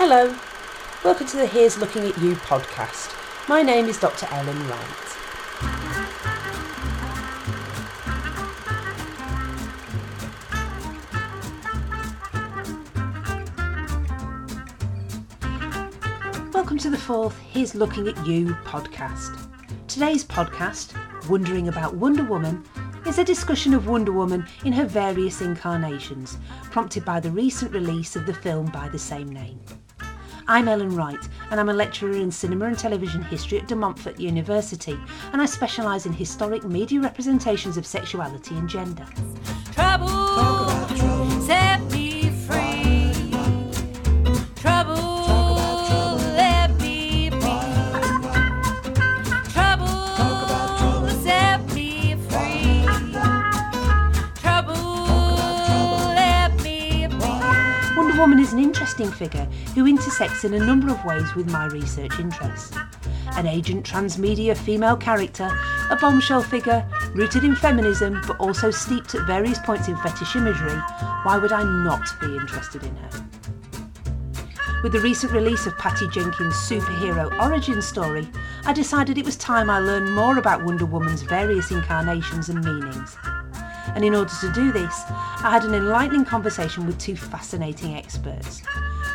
Hello, welcome to the Here's Looking at You podcast. My name is Dr. Ellen Wright. Welcome to the fourth Here's Looking at You podcast. Today's podcast, Wondering About Wonder Woman, is a discussion of Wonder Woman in her various incarnations, prompted by the recent release of the film by the same name. I'm Ellen Wright, and I'm a lecturer in cinema and television history at De Montfort University, and I specialise in historic media representations of sexuality and gender. Trouble, is an interesting figure who intersects in a number of ways with my research interests. An agent transmedia female character, a bombshell figure, rooted in feminism but also steeped at various points in fetish imagery, why would I not be interested in her? With the recent release of Patty Jenkins' superhero origin story, I decided it was time I learned more about Wonder Woman's various incarnations and meanings. And in order to do this, I had an enlightening conversation with two fascinating experts.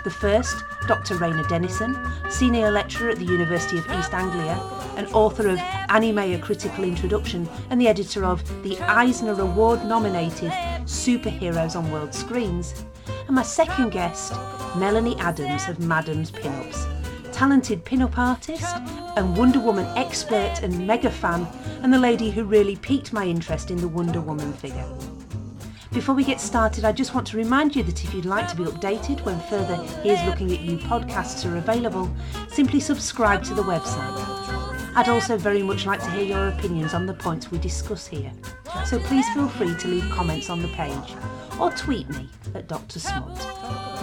The first, Dr. Rayna Denison, senior lecturer at the University of East Anglia, and author of Anime A Critical Introduction and the editor of the Eisner Award nominated Superheroes on World Screens. And my second guest, Melanie Adams of Madam's Pinups, talented pinup artist and Wonder Woman expert and mega fan, and the lady who really piqued my interest in the Wonder Woman figure. Before we get started, I just want to remind you that if you'd like to be updated when further Here's Looking at You podcasts are available, simply subscribe to the website. I'd also very much like to hear your opinions on the points we discuss here, so please feel free to leave comments on the page or tweet me at Dr. Smut.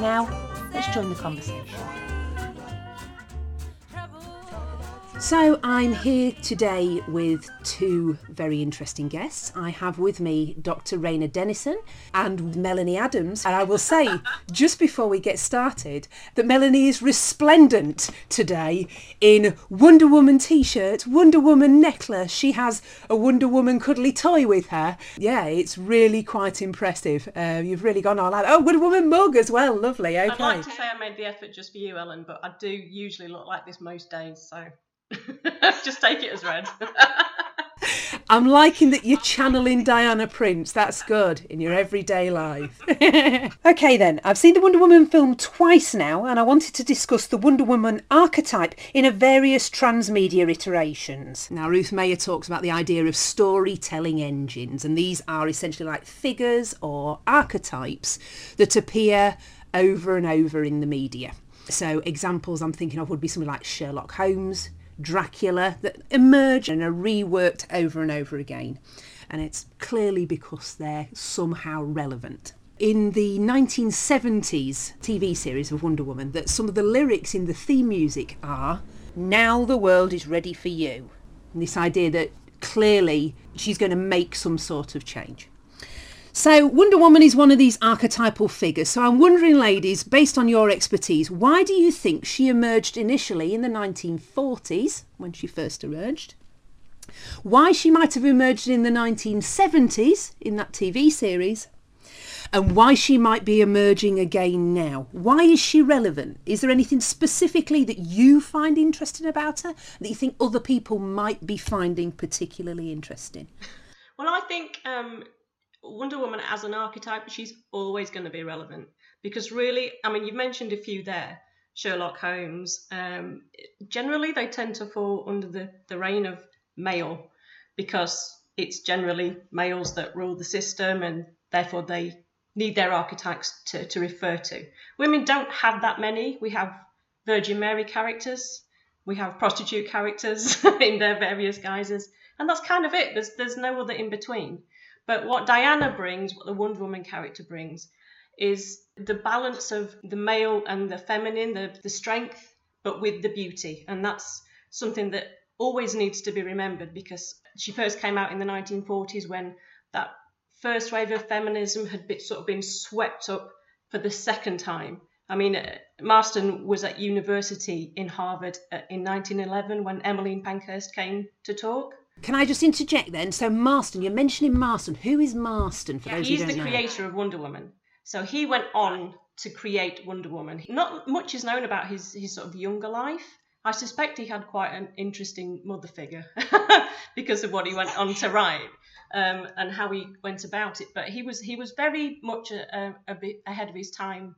Now, let's join the conversation. So I'm here today with two very interesting guests. I have with me Dr. Rayna Denison and Melanie Adams. And I will say, just before we get started, that Melanie is resplendent today in Wonder Woman t-shirt, Wonder Woman necklace. She has a Wonder Woman cuddly toy with her. Yeah, it's really quite impressive. Uh, you've really gone all out. Oh, Wonder Woman mug as well. Lovely. Okay. I'd like to say I made the effort just for you, Ellen, but I do usually look like this most days, so just take it as read. I'm liking that you're channeling Diana Prince. That's good in your everyday life. okay, then. I've seen the Wonder Woman film twice now, and I wanted to discuss the Wonder Woman archetype in a various transmedia iterations. Now, Ruth Mayer talks about the idea of storytelling engines, and these are essentially like figures or archetypes that appear over and over in the media. So, examples I'm thinking of would be something like Sherlock Holmes, Dracula that emerge and are reworked over and over again. And it's clearly because they're somehow relevant. In the 1970s TV series of Wonder Woman, that some of the lyrics in the theme music are Now the world is ready for you. And this idea that clearly she's going to make some sort of change. So, Wonder Woman is one of these archetypal figures. So, I'm wondering, ladies, based on your expertise, why do you think she emerged initially in the 1940s when she first emerged? Why she might have emerged in the 1970s in that TV series? And why she might be emerging again now? Why is she relevant? Is there anything specifically that you find interesting about her that you think other people might be finding particularly interesting? well, I think um, Wonder Woman as an archetype, she's always going to be relevant because really, I mean, you've mentioned a few there. Sherlock Holmes. Um, generally, they tend to fall under the, the reign of male because it's generally males that rule the system and therefore they need their archetypes to, to refer to. Women don't have that many. We have Virgin Mary characters, we have prostitute characters in their various guises, and that's kind of it. There's, there's no other in between. But what Diana brings, what the Wonder Woman character brings, is the balance of the male and the feminine, the, the strength, but with the beauty. And that's something that always needs to be remembered because she first came out in the 1940s when that first wave of feminism had been, sort of been swept up for the second time. I mean, uh, Marston was at university in Harvard uh, in 1911 when Emmeline Pankhurst came to talk. Can I just interject then? So Marston, you're mentioning Marston. Who is Marston for those He's who the don't know? creator of Wonder Woman. So he went on to create Wonder Woman. Not much is known about his, his sort of younger life. I suspect he had quite an interesting mother figure because of what he went on to write um, and how he went about it. But he was he was very much a, a, a bit ahead of his time,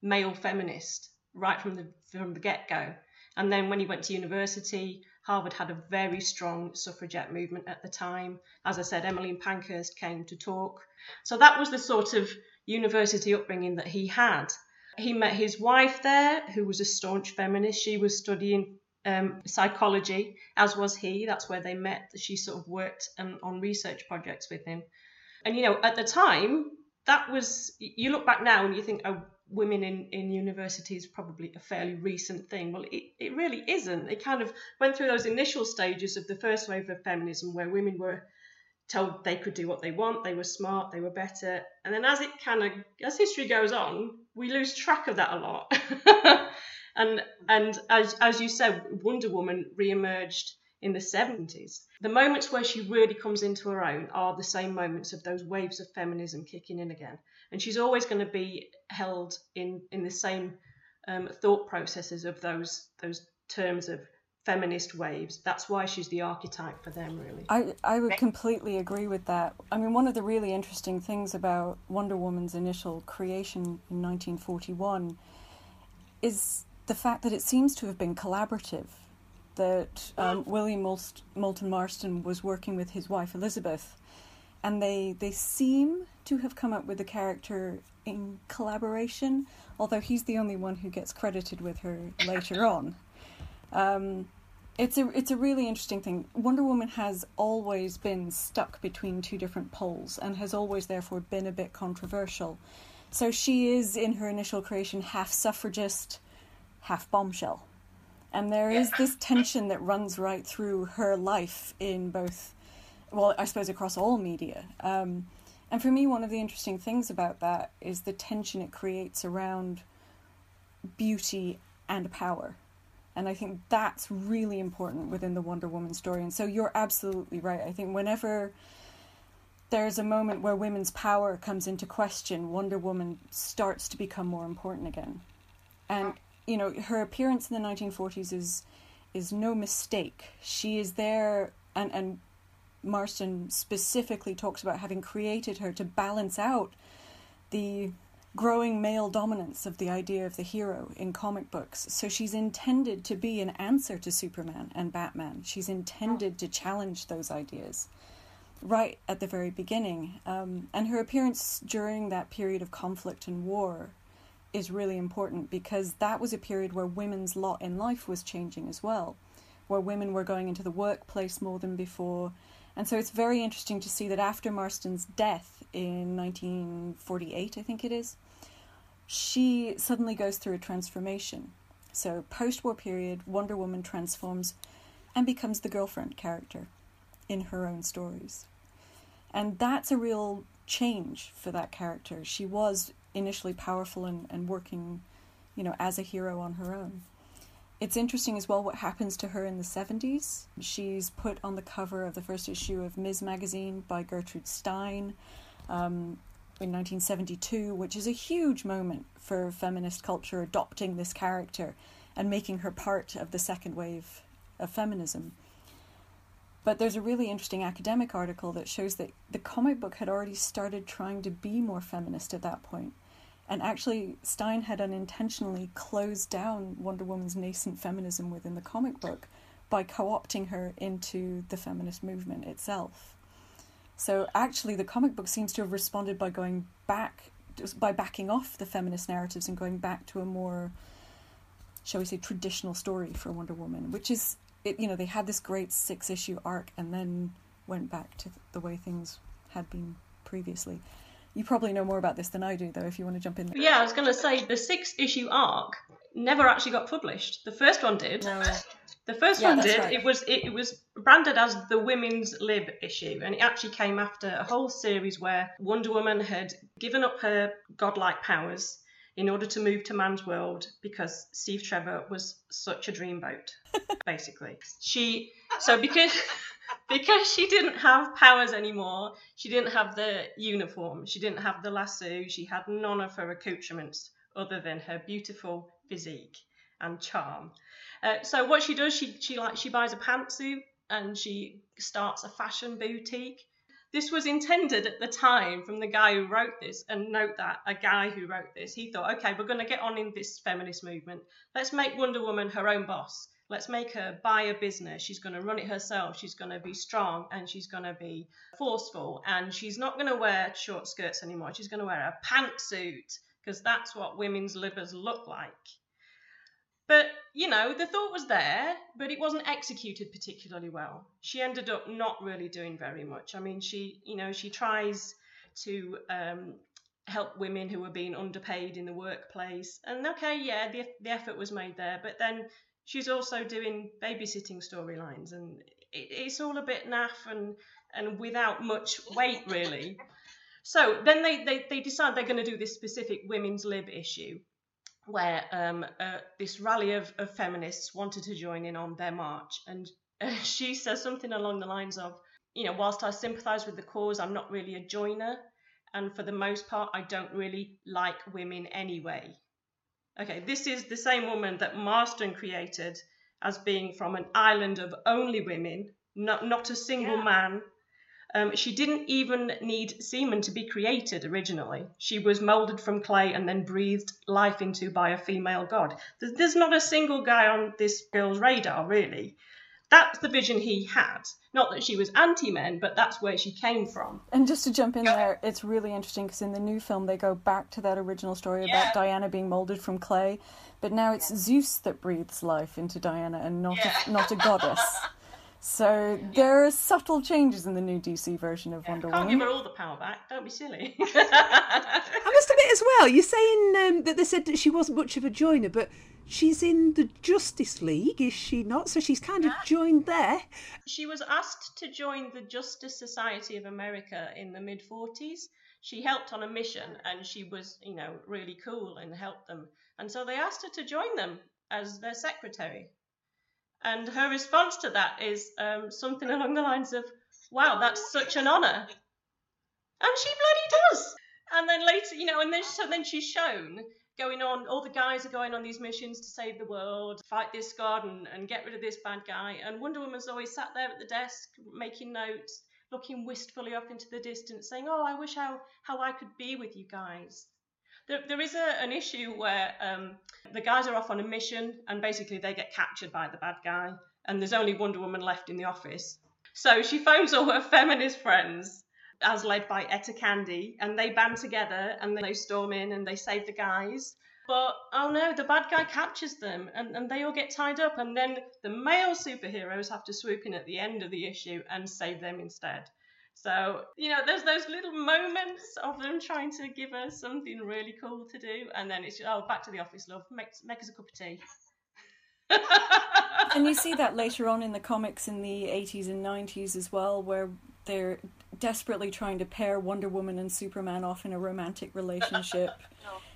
male feminist right from the from the get go. And then when he went to university, Harvard had a very strong suffragette movement at the time. As I said, Emmeline Pankhurst came to talk. So that was the sort of university upbringing that he had. He met his wife there, who was a staunch feminist. She was studying um, psychology, as was he. That's where they met. She sort of worked um, on research projects with him. And, you know, at the time, that was, you look back now and you think, oh, women in, in university is probably a fairly recent thing. Well, it, it really isn't. It kind of went through those initial stages of the first wave of feminism where women were told they could do what they want, they were smart, they were better. And then as it kind of, as history goes on, we lose track of that a lot. and and as, as you said, Wonder Woman re-emerged in the 70s. The moments where she really comes into her own are the same moments of those waves of feminism kicking in again. And she's always going to be held in, in the same um, thought processes of those those terms of feminist waves. That's why she's the archetype for them, really. I, I would completely agree with that. I mean, one of the really interesting things about Wonder Woman's initial creation in 1941 is the fact that it seems to have been collaborative. That um, William Moulton Marston was working with his wife Elizabeth, and they they seem to have come up with the character in collaboration, although he's the only one who gets credited with her later on. Um, it's a it's a really interesting thing. Wonder Woman has always been stuck between two different poles and has always therefore been a bit controversial. So she is in her initial creation half suffragist, half bombshell. And there is this tension that runs right through her life in both well, I suppose across all media. Um, and for me, one of the interesting things about that is the tension it creates around beauty and power. And I think that's really important within the Wonder Woman story. And so you're absolutely right. I think whenever there's a moment where women's power comes into question, Wonder Woman starts to become more important again. And you know, her appearance in the 1940s is is no mistake. She is there and and Marston specifically talks about having created her to balance out the growing male dominance of the idea of the hero in comic books. So she's intended to be an answer to Superman and Batman. She's intended to challenge those ideas right at the very beginning. Um, and her appearance during that period of conflict and war is really important because that was a period where women's lot in life was changing as well, where women were going into the workplace more than before. And so it's very interesting to see that after Marston's death in 1948, I think it is, she suddenly goes through a transformation. So, post war period, Wonder Woman transforms and becomes the girlfriend character in her own stories. And that's a real change for that character. She was initially powerful and, and working, you know, as a hero on her own. It's interesting as well what happens to her in the 70s. She's put on the cover of the first issue of Ms. Magazine by Gertrude Stein um, in 1972, which is a huge moment for feminist culture adopting this character and making her part of the second wave of feminism. But there's a really interesting academic article that shows that the comic book had already started trying to be more feminist at that point. And actually, Stein had unintentionally closed down Wonder Woman's nascent feminism within the comic book by co opting her into the feminist movement itself. So, actually, the comic book seems to have responded by going back, by backing off the feminist narratives and going back to a more, shall we say, traditional story for Wonder Woman, which is, it, you know, they had this great six issue arc and then went back to the way things had been previously. You probably know more about this than I do, though, if you want to jump in. Yeah, I was going to say the six issue arc never actually got published. The first one did. No. The first Yeah, one did. right. It was it, it was branded as the Women's Lib issue, and it actually came after a whole series where Wonder Woman had given up her godlike powers. in order to move to man's world because Steve Trevor was such a dreamboat, basically. She so because because she didn't have powers anymore, she didn't have the uniform, she didn't have the lasso, she had none of her accoutrements other than her beautiful physique and charm. Uh, so what she does, she she like she buys a pantsuit and she starts a fashion boutique. This was intended at the time from the guy who wrote this, and note that a guy who wrote this, he thought, okay, we're going to get on in this feminist movement. Let's make Wonder Woman her own boss. Let's make her buy a business. She's going to run it herself. She's going to be strong and she's going to be forceful. And she's not going to wear short skirts anymore. She's going to wear a pantsuit because that's what women's livers look like. But, you know, the thought was there, but it wasn't executed particularly well. She ended up not really doing very much. I mean, she, you know, she tries to um, help women who are being underpaid in the workplace. And okay, yeah, the, the effort was made there, but then she's also doing babysitting storylines, and it, it's all a bit naff and, and without much weight, really. So then they, they, they decide they're going to do this specific women's lib issue where um, uh, this rally of, of feminists wanted to join in on their march. And uh, she says something along the lines of, you know, whilst I sympathise with the cause, I'm not really a joiner. And for the most part, I don't really like women anyway. Okay, this is the same woman that Marston created as being from an island of only women, not, not a single Yeah. man. Um, she didn't even need semen to be created originally. She was molded from clay and then breathed life into by a female god. There's, there's not a single guy on this girl's radar, really. That's the vision he had. Not that she was anti men, but that's where she came from. And just to jump in there, it's really interesting because in the new film they go back to that original story Yeah. about Diana being molded from clay, but now it's Zeus that breathes life into Diana and not a, not a goddess. So there are subtle changes in the new DC version of Wonder Woman. Can't give Woman. her all the power back. Don't be silly. I must admit as well, you're saying um, that they said that she wasn't much of a joiner, but she's in the Justice League, is she not? So she's kind of joined there. She was asked to join the Justice Society of America in the mid 40s. She helped on a mission and she was, you know, really cool and helped them. And so they asked her to join them as their secretary. And her response to that is um, something along the lines of, wow, that's such an honour. And she bloody does. And then later, you know, and then so then she's shown going on. All the guys are going on these missions to save the world, fight this god, and, and get rid of this bad guy. And Wonder Woman's always sat there at the desk making notes, looking wistfully off into the distance, saying, "Oh, I wish how how I could be with you guys." There, there is a, an issue where um, the guys are off on a mission, and basically they get captured by the bad guy, and there's only Wonder Woman left in the office. So she phones all her feminist friends as led by Etta Candy, and they band together and they storm in and they save the guys. But oh no, the bad guy captures them and, and they all get tied up, and then the male superheroes have to swoop in at the end of the issue and save them instead. So, you know, there's those little moments of them trying to give us something really cool to do, and then it's oh, back to the office, love, make, make us a cup of tea. And you see that later on in the comics in the 80s and 90s as well, where they're desperately trying to pair Wonder Woman and Superman off in a romantic relationship.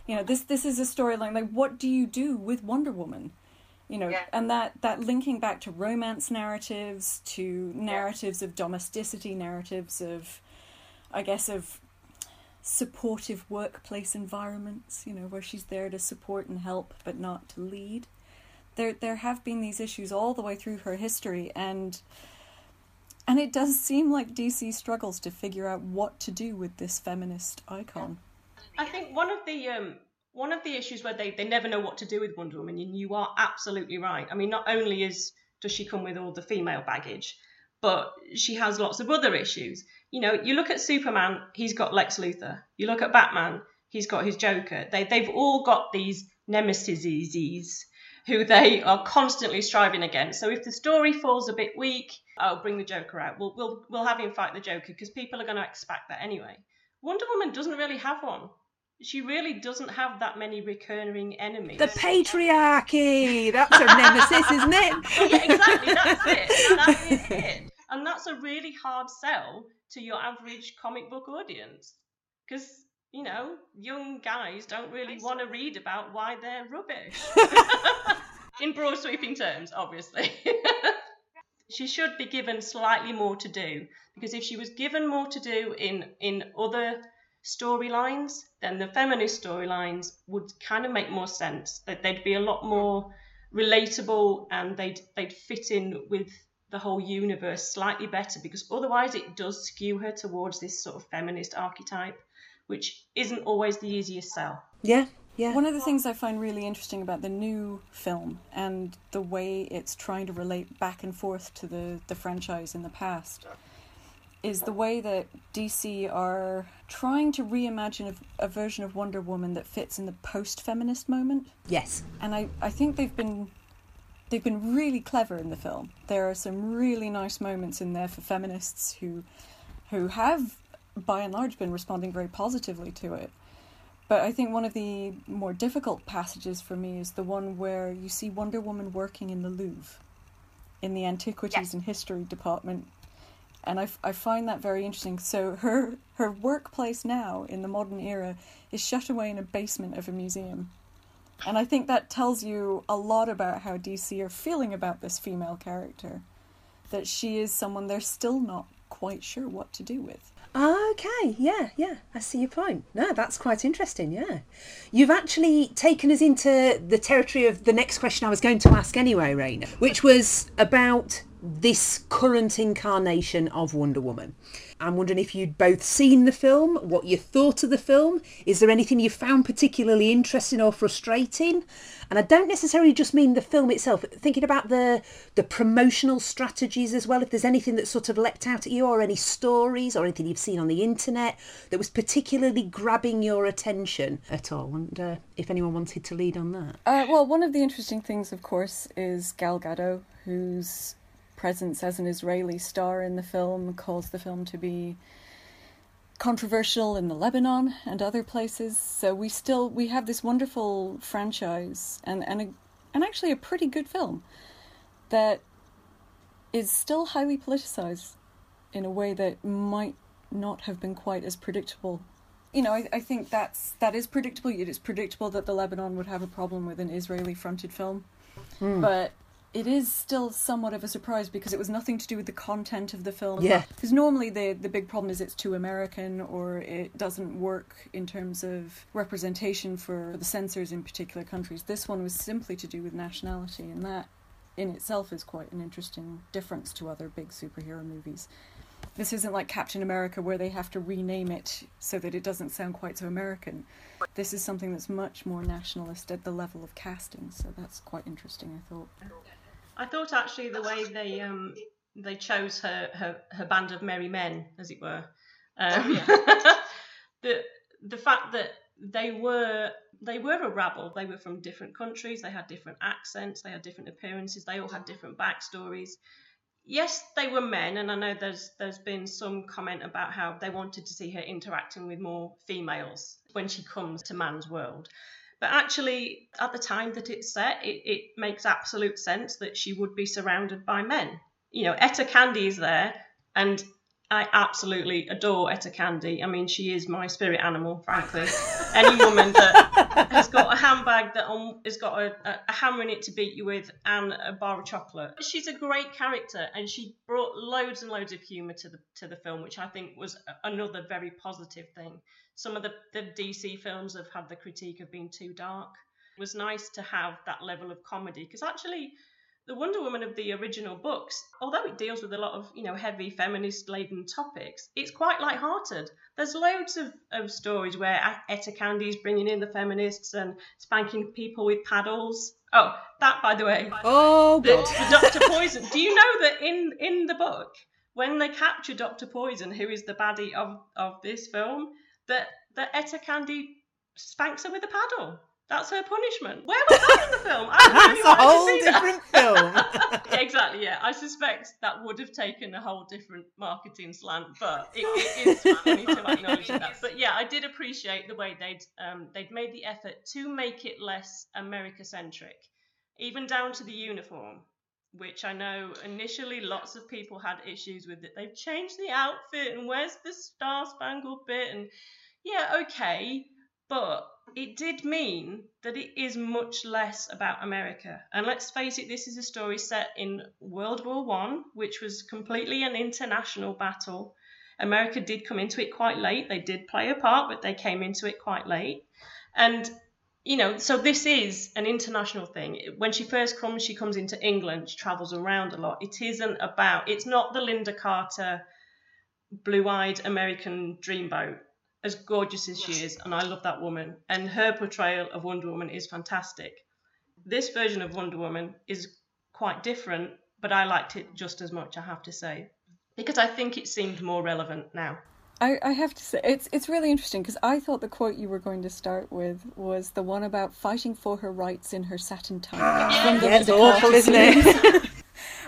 You know, this this is a storyline like what do you do with Wonder Woman? You know, Yeah. and that that linking back to romance narratives, to narratives of domesticity, narratives of I guess of supportive workplace environments, you know, where she's there to support and help but not to lead. There there have been these issues all the way through her history and and it does seem like DC struggles to figure out what to do with this feminist icon. I think one of the um, one of the issues where they, they never know what to do with Wonder Woman, and you are absolutely right. I mean, not only is does she come with all the female baggage, but she has lots of other issues. You know, you look at Superman, he's got Lex Luthor. You look at Batman, he's got his Joker. They they've all got these nemesis who they are constantly striving against. So if the story falls a bit weak, I'll bring the Joker out. We'll we'll we'll have him fight the Joker because people are going to expect that anyway. Wonder Woman doesn't really have one. She really doesn't have that many recurring enemies. The patriarchy! That's a nemesis, isn't it? yeah, exactly. That's it. That is it. And that's a really hard sell to your average comic book audience because you know, young guys don't really want to read about why they're rubbish. In broad sweeping terms, obviously. she should be given slightly more to do because if she was given more to do in in other storylines, then the feminist storylines would kind of make more sense. That they'd be a lot more relatable and they'd they'd fit in with the whole universe slightly better because otherwise it does skew her towards this sort of feminist archetype, which isn't always the easiest sell. Yeah, yeah. One of the things I find really interesting about the new film and the way it's trying to relate back and forth to the, the franchise in the past is the way that DC are trying to reimagine a, a version of Wonder Woman that fits in the post feminist moment. yes. And I, I think they've been they've been really clever in the film. There are some really nice moments in there for feminists who who have by and large been responding very positively to it. But I think one of the more difficult passages for me is the one where you see Wonder Woman working in the Louvre, in the Antiquities and History department. And I, f- I find that very interesting. So her her workplace now in the modern era is shut away in a basement of a museum. And I think that tells you a lot about how DC are feeling about this female character. That she is someone they're still not quite sure what to do with. Okay, yeah, yeah, I see your point. No, that's quite interesting, yeah. You've actually taken us into the territory of the next question I was going to ask anyway, Rayna, which was about this current incarnation of Wonder Woman. I'm wondering if you'd both seen the film, what you thought of the film. Is there anything you found particularly interesting or frustrating? And I don't necessarily just mean the film itself, thinking about the the promotional strategies as well. If there's anything that sort of leapt out at you, or any stories, or anything you've seen on the internet that was particularly grabbing your attention at all. Uh, if anyone wanted to lead on that. Uh, well, one of the interesting things, of course, is Gal Gadot, whose presence as an Israeli star in the film caused the film to be controversial in the Lebanon and other places. So we still we have this wonderful franchise and and a, and actually a pretty good film that is still highly politicized in a way that might not have been quite as predictable. You know, I, I think that's that is predictable. It is predictable that the Lebanon would have a problem with an Israeli fronted film. Hmm. But it is still somewhat of a surprise because it was nothing to do with the content of the film. Yeah. Because normally the the big problem is it's too American or it doesn't work in terms of representation for the censors in particular countries. This one was simply to do with nationality, and that in itself is quite an interesting difference to other big superhero movies. This isn't like Captain America where they have to rename it so that it doesn't sound quite so American. This is something that's much more nationalist at the level of casting, so that's quite interesting, I thought. I thought actually the way they um they chose her her, her band of merry men, as it were, um, the the fact that they were they were a rabble. They were from different countries. They had different accents. They had different appearances. They all had different backstories. Yes, they were men, and I know there's there's been some comment about how they wanted to see her interacting with more females when she comes to man's world. But actually, at the time that it's set, it, it makes absolute sense that she would be surrounded by men. You know, Etta Candy is there, and I absolutely adore Etta Candy. I mean, she is my spirit animal, frankly. Any woman that has got a handbag that on, has got a, a, a hammer in it to beat you with and a bar of chocolate. She's a great character, and she brought loads and loads of humour to the to the film, which I think was another very positive thing. Some of the, the DC films have had the critique of being too dark. It was nice to have that level of comedy because actually the Wonder Woman of the original books, although it deals with a lot of, you know, heavy feminist laden topics, it's quite light-hearted. There's loads of, of stories where Etta Candy's bringing in the feminists and spanking people with paddles. Oh, that by the way, Oh, the, God. the Doctor Poison. Do you know that in in the book, when they capture Doctor Poison, who is the baddie of of this film, that that Etta Candy spanks her with a paddle. That's her punishment. Where was that in the film? I That's a whole see that. different film. Exactly. Yeah, I suspect that would have taken a whole different marketing slant, but it, it is funny to acknowledge that. But yeah, I did appreciate the way they'd um, they'd made the effort to make it less America centric, even down to the uniform, which I know initially lots of people had issues with. It they've changed the outfit and where's the star spangled bit and yeah, okay, but it did mean that it is much less about America. And let's face it, this is a story set in World War One, which was completely an international battle. America did come into it quite late. They did play a part, but they came into it quite late. And you know, so this is an international thing. When she first comes, she comes into England, she travels around a lot. It isn't about, it's not the Lynda Carter blue eyed American dreamboat, as gorgeous as she is. And I love that woman. And her portrayal of Wonder Woman is fantastic. This version of Wonder Woman is quite different, but I liked it just as much, I have to say, because I think it seemed more relevant now. I, I have to say it's it's really interesting because I thought the quote you were going to start with was the one about fighting for her rights in her satin top. Ah, from Yeah, it's Linda awful, isn't it?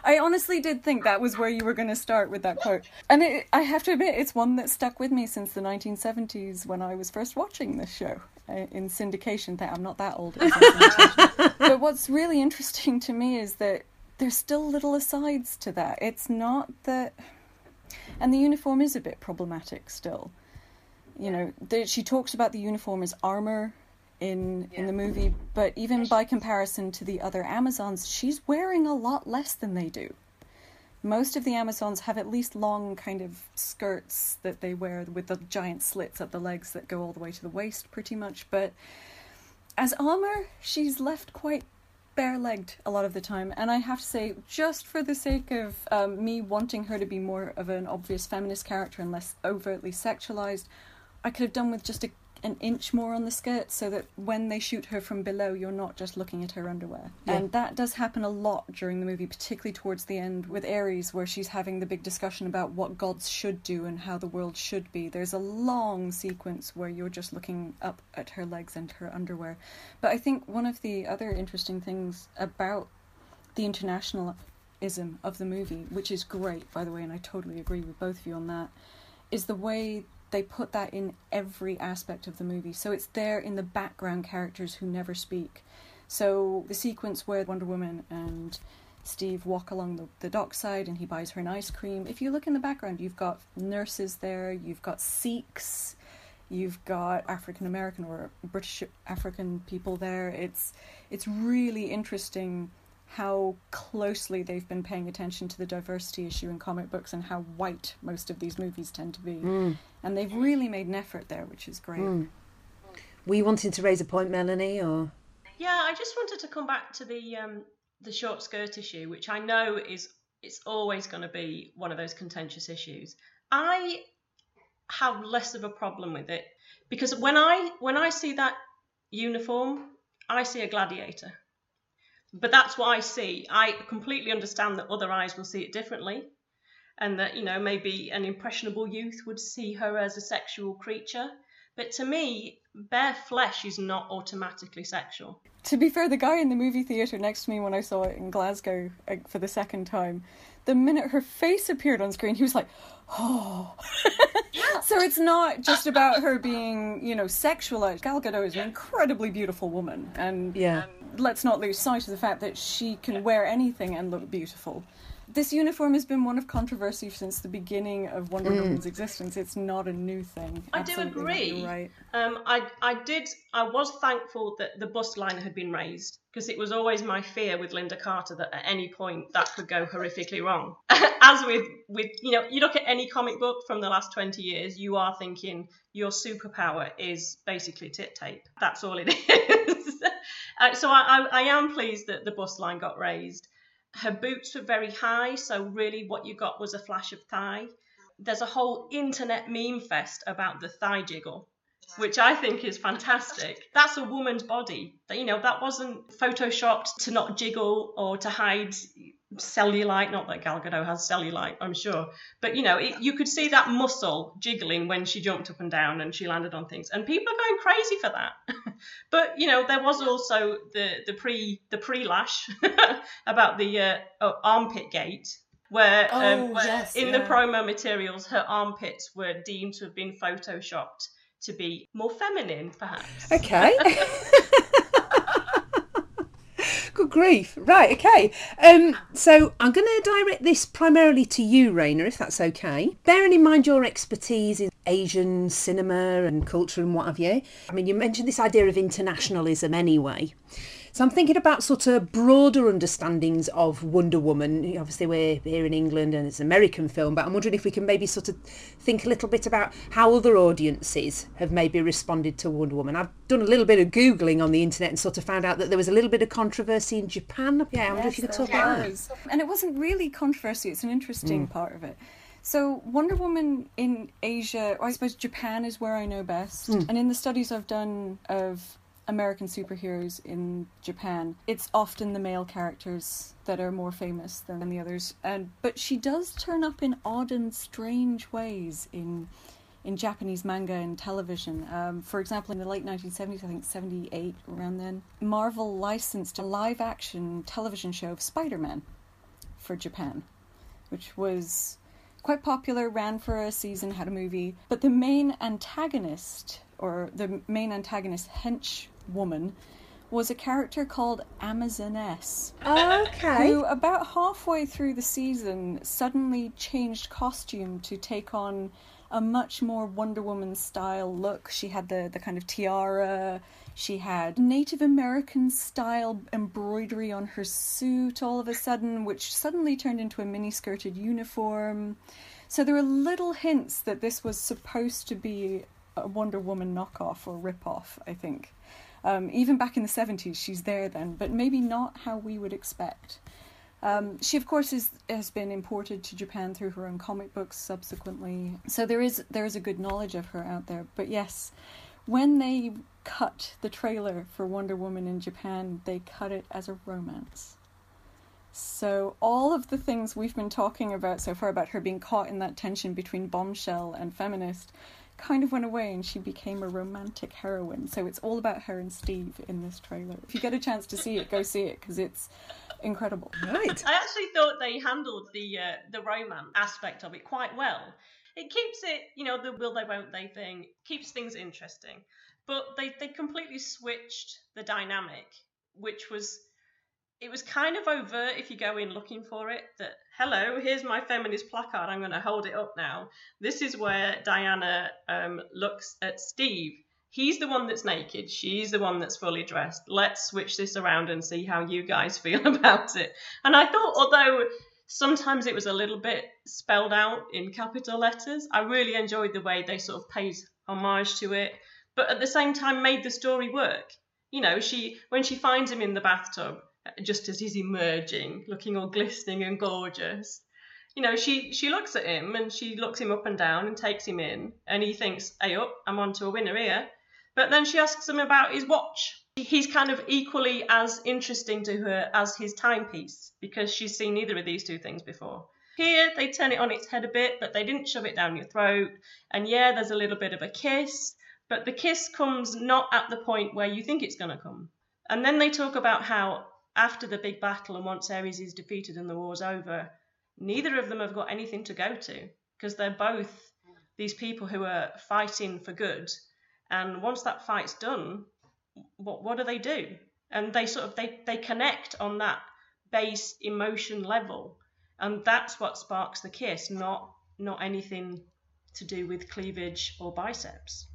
I honestly did think that was where you were going to start with that quote, and it, I have to admit it's one that stuck with me since the 1970s when I was first watching this show uh, in syndication. That I'm not that old, it was in syndication. but what's really interesting to me is that there's still little asides to that. It's not that and the uniform is a bit problematic still. You know, the, she talks about the uniform as armor in in the movie, but even by comparison to the other Amazons, she's wearing a lot less than they do. Most of the Amazons have at least long kind of skirts that they wear with the giant slits at the legs that go all the way to the waist, pretty much. But as armor, she's left quite bare-legged a lot of the time and i have to say just for the sake of um, me wanting her to be more of an obvious feminist character and less overtly sexualized i could have done with just a, an inch more on the skirt so that when they shoot her from below you're not just looking at her underwear. Yeah. and that does happen a lot during the movie particularly towards the end with ares where she's having the big discussion about what gods should do and how the world should be. There's a long sequence where you're just looking up at her legs and her underwear. But I think one of the other interesting things about the internationalism of the movie, which is great, by the way, and I totally agree with both of you on that, is the way they put that in every aspect of the movie. So it's there in the background characters who never speak. So the sequence where Wonder Woman and Steve walk along the, the dockside and he buys her an ice cream. If you look in the background, you've got nurses there, you've got Sikhs, you've got African American or British African people there. It's it's really interesting how closely they've been paying attention to the diversity issue in comic books and how white most of these movies tend to be. And they've really made an effort there, which is great. Were you wanting to raise a point, Melanie, or Yeah, I just wanted to come back to the um, the short skirt issue, which I know is it's always going to be one of those contentious issues. I have less of a problem with it because when I when I see that uniform, I see a gladiator. But that's what I see. I completely understand that other eyes will see it differently, and that you know maybe an impressionable youth would see her as a sexual creature. But to me, bare flesh is not automatically sexual. To be fair, the guy in the movie theatre next to me when I saw it in Glasgow uh, for the second time, the minute her face appeared on screen, he was like, oh. so it's not just about her being, you know, sexualized. Gal Gadot is an incredibly beautiful woman, and Yeah. let's not lose sight of the fact that she can wear anything and look beautiful. This uniform has been one of controversy since the beginning of Wonder Woman's existence. It's not a new thing. I do Absolutely not, agree. You're right. Um, I I did I was thankful that the bust line had been raised because it was always my fear with Lynda Carter that at any point that could go horrifically wrong. As with with you know you look at any comic book from the last twenty years, you are thinking your superpower is basically tit tape. That's all it is. uh, so I, I I am pleased that the bust line got raised. Her boots were very high, so really what you got was a flash of thigh. There's a whole internet meme fest about the thigh jiggle which I think is fantastic. That's a woman's body. You know, that wasn't photoshopped to not jiggle or to hide cellulite. Not that Gal Gadot has cellulite, I'm sure, but you know, it, you could see that muscle jiggling when she jumped up and down and she landed on things, and people are going crazy for that. but you know, there was also the the pre the pre lash about the uh, oh, armpit gate. Where, um, Oh, yes, in the promo materials, her armpits were deemed to have been photoshopped to be more feminine, perhaps. Okay. grief. Right, okay. Um, so I'm going to direct this primarily to you, Rayna, if that's okay. Bearing in mind your expertise in Asian cinema and culture and what have you. I mean, you mentioned this idea of internationalism anyway. So I'm thinking about sort of broader understandings of Wonder Woman. Obviously, we're here in England and it's an American film, but I'm wondering if we can maybe sort of think a little bit about how other audiences have maybe responded to Wonder Woman. I've done a little bit of Googling on the internet and sort of found out that there was a little bit of controversy in Japan. Yeah, I wonder if you could talk about that. And it wasn't really controversy, it's an interesting hmm. part of it. So, Wonder Woman in Asia, or I suppose Japan is where I know best. Hmm. And in the studies I've done of American superheroes in Japan, it's often the male characters that are more famous than the others. And but she does turn up in odd and strange ways in in Japanese manga and television. Um, for example, in the late 1970s, I think 78, around then, Marvel licensed a live action television show of Spider Man for Japan, which was quite popular, ran for a season, had a movie. But the main antagonist, or the main antagonist henchwoman, was a character called Amazoness Okay. who about halfway through the season suddenly changed costume to take on a much more Wonder Woman style look. She had the, the kind of tiara, she had Native American style embroidery on her suit all of a sudden, which suddenly turned into a mini skirted uniform. So there were little hints that this was supposed to be a Wonder Woman knockoff or rip-off, I think. Um, even back in the 70s, she's there then, but maybe not how we would expect. Um, she, of course, is, has been imported to Japan through her own comic books subsequently. So there is there is a good knowledge of her out there. But yes, when they cut the trailer for Wonder Woman in Japan, they cut it as a romance. So all of the things we've been talking about so far about her being caught in that tension between bombshell and feminist kind of went away and she became a romantic heroine. So it's all about her and Steve in this trailer. If you get a chance to see it, go see it because it's incredible. Right. I actually thought they handled the uh, the romance aspect of it quite well. It keeps it, you know, the will they won't they thing keeps things interesting. But they they completely switched the dynamic, which was it was kind of overt if you go in looking for it that hello here's my feminist placard i'm going to hold it up now. This is where diana um, looks at steve. He's the one that's naked she's the one that's fully dressed. Let's switch this around and see how you guys feel about it. And i thought although sometimes it was a little bit spelled out in capital letters i really enjoyed the way they sort of paid homage to it but at the same time made the story work. You know she when she finds him in the bathtub Uh, just as he's emerging, looking all glistening and gorgeous. You know, she she looks at him and she looks him up and down and takes him in, and he thinks, "Hey up, I'm on to a winner here." But then she asks him about his watch. He's kind of equally as interesting to her as his timepiece because she's seen neither of these two things before. Here, they turn it on its head a bit, but they didn't shove it down your throat. And yeah, there's a little bit of a kiss, but the kiss comes not at the point where you think it's going to come. And then they talk about how after the big battle and once Ares is defeated and the war's over, neither of them have got anything to go to because they're both these people who are fighting for good. And once that fight's done, what what do they do? And they sort of they they connect on that base emotion level, and that's what sparks the kiss, not not anything to do with cleavage or biceps.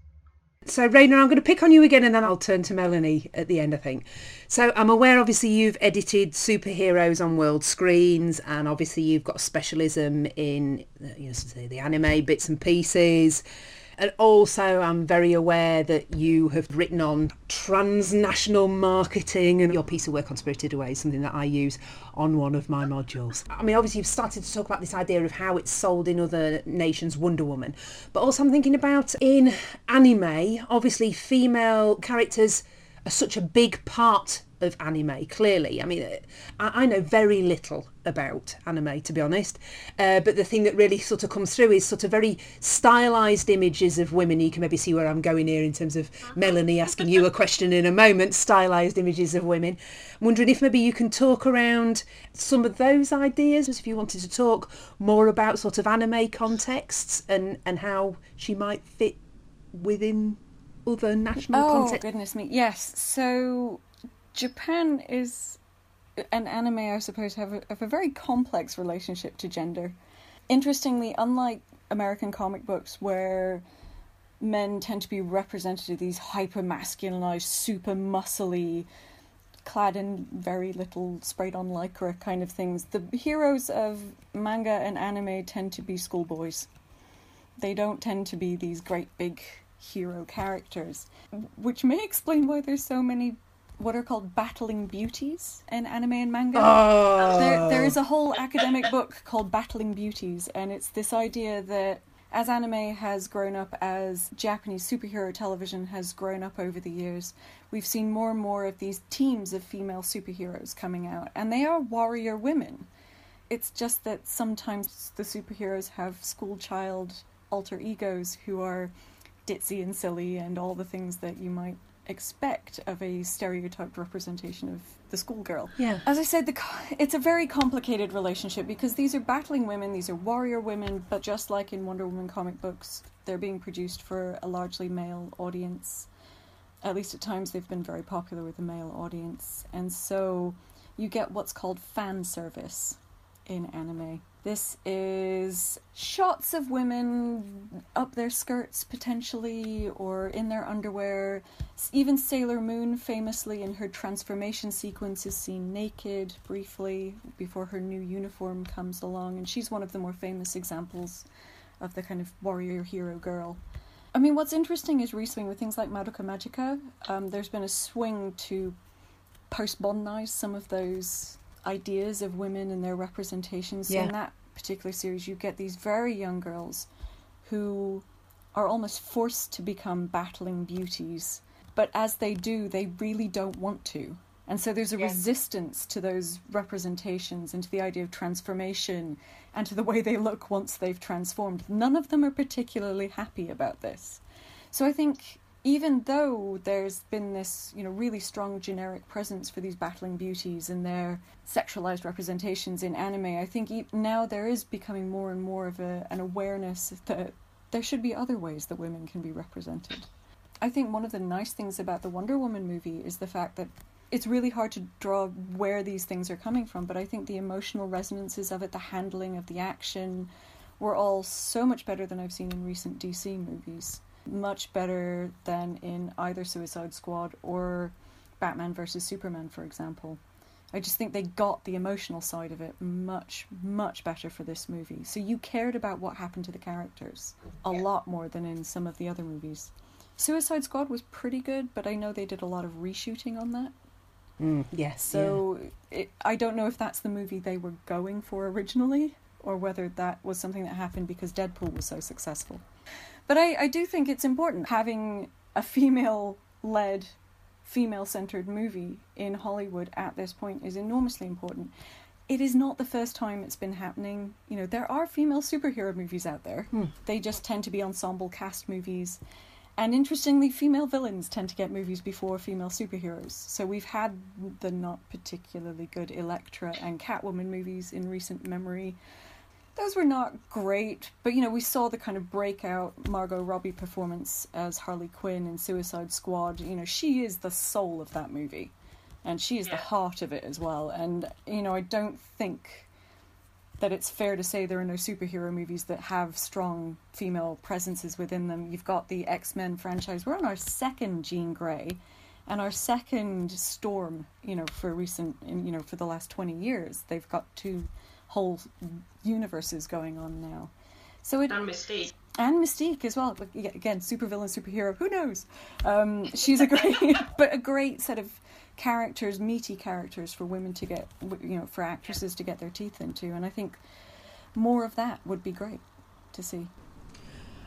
So, Rayna, I'm going to pick on you again and then I'll turn to Melanie at the end, I think. So, I'm aware, obviously, you've edited superheroes on world screens and obviously you've got specialism in you know, the anime bits and pieces. And also, I'm very aware that you have written on transnational marketing, and your piece of work on Spirited Away is something that I use on one of my modules. I mean, obviously, you've started to talk about this idea of how it's sold in other nations, Wonder Woman, but also I'm thinking about in anime, obviously, female characters are such a big part of anime clearly. I mean i, I know very little about anime to be honest. Uh, but the thing that really sort of comes through is sort of very stylized images of women. You can maybe see where i'm going here in terms of melanie asking you a question in a moment stylized images of women. I'm wondering if maybe you can talk around some of those ideas if you wanted to talk more about sort of anime contexts and and how she might fit within other national Oh contexts goodness me! Yes, so Japan is an anime, I suppose, have a, have a very complex relationship to gender. Interestingly, unlike American comic books, where men tend to be represented as these hyper masculinized, super muscly, clad in very little sprayed on lycra kind of things, the heroes of manga and anime tend to be schoolboys. They don't tend to be these great big hero characters, which may explain why there's so many what are called battling beauties in anime and manga. Oh. There, there is a whole academic book called Battling Beauties, and it's this idea that as anime has grown up, as Japanese superhero television has grown up over the years, we've seen more and more of these teams of female superheroes coming out, and they are warrior women. It's just that sometimes the superheroes have school child alter egos who are ditzy and silly and all the things that you might expect of a stereotyped representation of the schoolgirl. Yeah. As I said, the it's a very complicated relationship because these are battling women, these are warrior women, but just like in Wonder Woman comic books, they're being produced for a largely male audience. At least at times they've been very popular with the male audience. And so you get what's called fan service in anime. This is shots of women up their skirts potentially or in their underwear. Even Sailor Moon, famously in her transformation sequence, is seen naked briefly before her new uniform comes along, and she's one of the more famous examples of the kind of warrior hero girl. I mean, what's interesting is recently with things like Madoka Magica, um, there's been a swing to post modernize some of those ideas of women and their representations. So Yeah. in that particular series, you get these very young girls who are almost forced to become battling beauties. But as they do, they really don't want to. And so there's a Yeah. resistance to those representations and to the idea of transformation and to the way they look once they've transformed. None of them are particularly happy about this. So I think even though there's been this, you know, really strong generic presence for these battling beauties and their sexualized representations in anime, I think e- now there is becoming more and more of a, an awareness that there should be other ways that women can be represented. I think one of the nice things about the Wonder Woman movie is the fact that it's really hard to draw where these things are coming from, but I think the emotional resonances of it, the handling of the action, were all so much better than I've seen in recent DC movies. Much better than in either Suicide Squad or Batman versus Superman, for example. I just think they got the emotional side of it much, much better for this movie. So you cared about what happened to the characters a lot more than in some of the other movies. Suicide Squad was pretty good, but I know they did a lot of reshooting on that. Mm, yes. So it, I don't know if that's the movie they were going for originally, or whether that was something that happened because Deadpool was so successful. But I, I do think it's important having a female led, female centered movie in Hollywood at this point is enormously important. It is not the first time it's been happening. You know, there are female superhero movies out there. Hmm. They just tend to be ensemble cast movies. And interestingly, female villains tend to get movies before female superheroes. So we've had the not particularly good Elektra and Catwoman movies in recent memory. Those were not great, but you know, we saw the kind of breakout Margot Robbie performance as Harley Quinn in Suicide Squad. You know, she is the soul of that movie, and she is the heart of it as well. And you know, I don't think that it's fair to say there are no superhero movies that have strong female presences within them. You've got the X Men franchise. We're on our second Jean Grey, and our second Storm. You know, for recent, you know, for the last twenty years, they've got two whole universes going on now. So it And Mystique. and Mystique as well. But yeah, again, supervillain, superhero. Who knows? Um, she's a great, but a great set of characters, meaty characters for women to get, you know, for actresses to get their teeth into. And I think more of that would be great to see.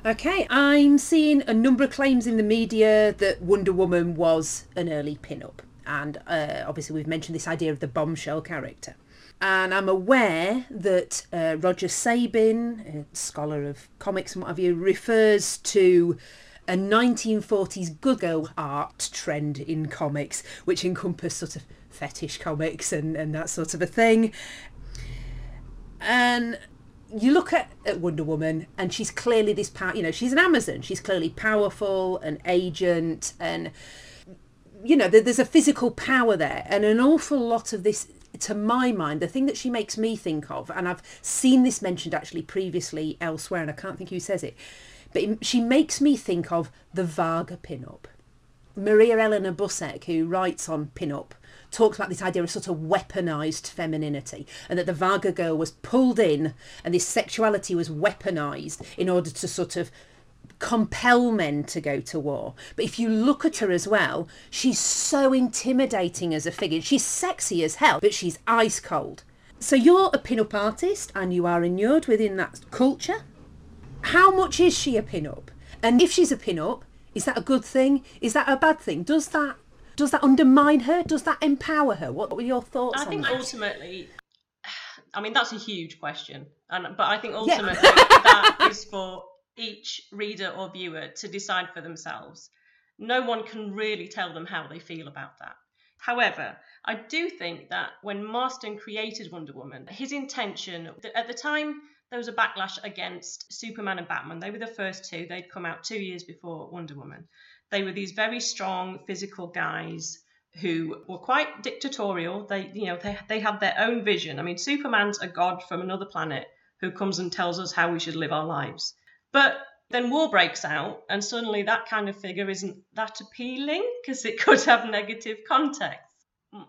Okay, I'm seeing a number of claims in the media that Wonder Woman was an early pin-up, and uh, obviously we've mentioned this idea of the bombshell character. And I'm aware that uh, Roger Sabin, a scholar of comics and what have you, refers to a 1940s good girl art trend in comics, which encompassed sort of fetish comics and, and that sort of a thing. And you look at, at Wonder Woman, and she's clearly this power. You know, she's an Amazon. She's clearly powerful, an agent, and you know, there, there's a physical power there, and an awful lot of this to my mind, the thing that she makes me think of, and I've seen this mentioned actually previously elsewhere, and I can't think who says it, but it- she makes me think of the Varga pin-up. Maria Elena Buszek, who writes on pin-up, talks about this idea of sort of weaponized femininity and that the Varga girl was pulled in and this sexuality was weaponized in order to sort of compel men to go to war. But if you look at her as well, she's so intimidating as a figure. She's sexy as hell, but she's ice cold. So you're a pin-up artist and you are inured within that culture. How much is she a pin-up? And if she's a pin-up, is that a good thing? Is that a bad thing? Does that does that undermine her? Does that empower her? What were your thoughts I on think that? ultimately, I mean that's a huge question, and but I think ultimately that is for each reader or viewer to decide for themselves. No one can really tell them how they feel about that. However, I do think that when Marston created Wonder Woman, his intention at the time there was a backlash against Superman and Batman. They were the first two. They'd come out two years before Wonder Woman. They were these very strong physical guys who were quite dictatorial. They, you know, they, they had their own vision. I mean, Superman's a god from another planet who comes and tells us how we should live our lives. But then war breaks out, and suddenly that kind of figure isn't that appealing because it could have negative context.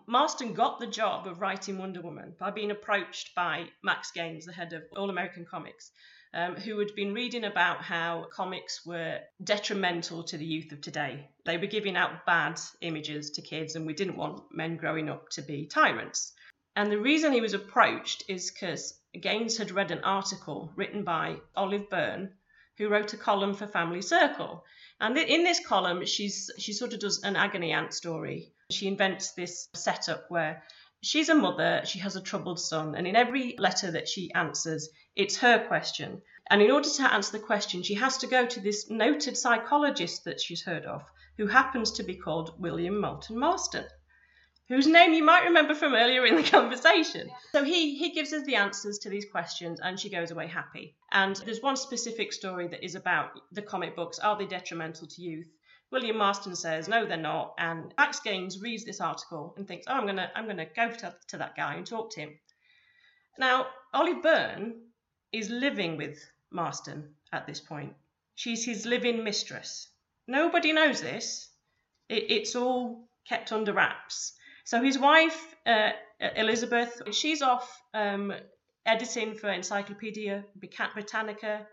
Marston got the job of writing Wonder Woman by being approached by Max Gaines, the head of All American Comics, um, who had been reading about how comics were detrimental to the youth of today. They were giving out bad images to kids, and we didn't want men growing up to be tyrants. And the reason he was approached is because Gaines had read an article written by Olive Byrne, who wrote a column for Family Circle. And in this column, she's she sort of does an agony aunt story. She invents this setup where she's a mother, she has a troubled son, and in every letter that she answers, it's her question. And in order to answer the question, she has to go to this noted psychologist that she's heard of, who happens to be called William Moulton Marston whose name you might remember from earlier in the conversation. So he he gives us the answers to these questions and she goes away happy. And there's one specific story that is about the comic books are they detrimental to youth? William Marston says no they're not and Max Gaines reads this article and thinks oh I'm going to I'm to go to, to that guy and talk to him. Now Olive Byrne is living with Marston at this point. She's his living mistress. Nobody knows this. It, it's all kept under wraps. So his wife, uh, Elizabeth, she's off um, editing for Encyclopedia Britannica,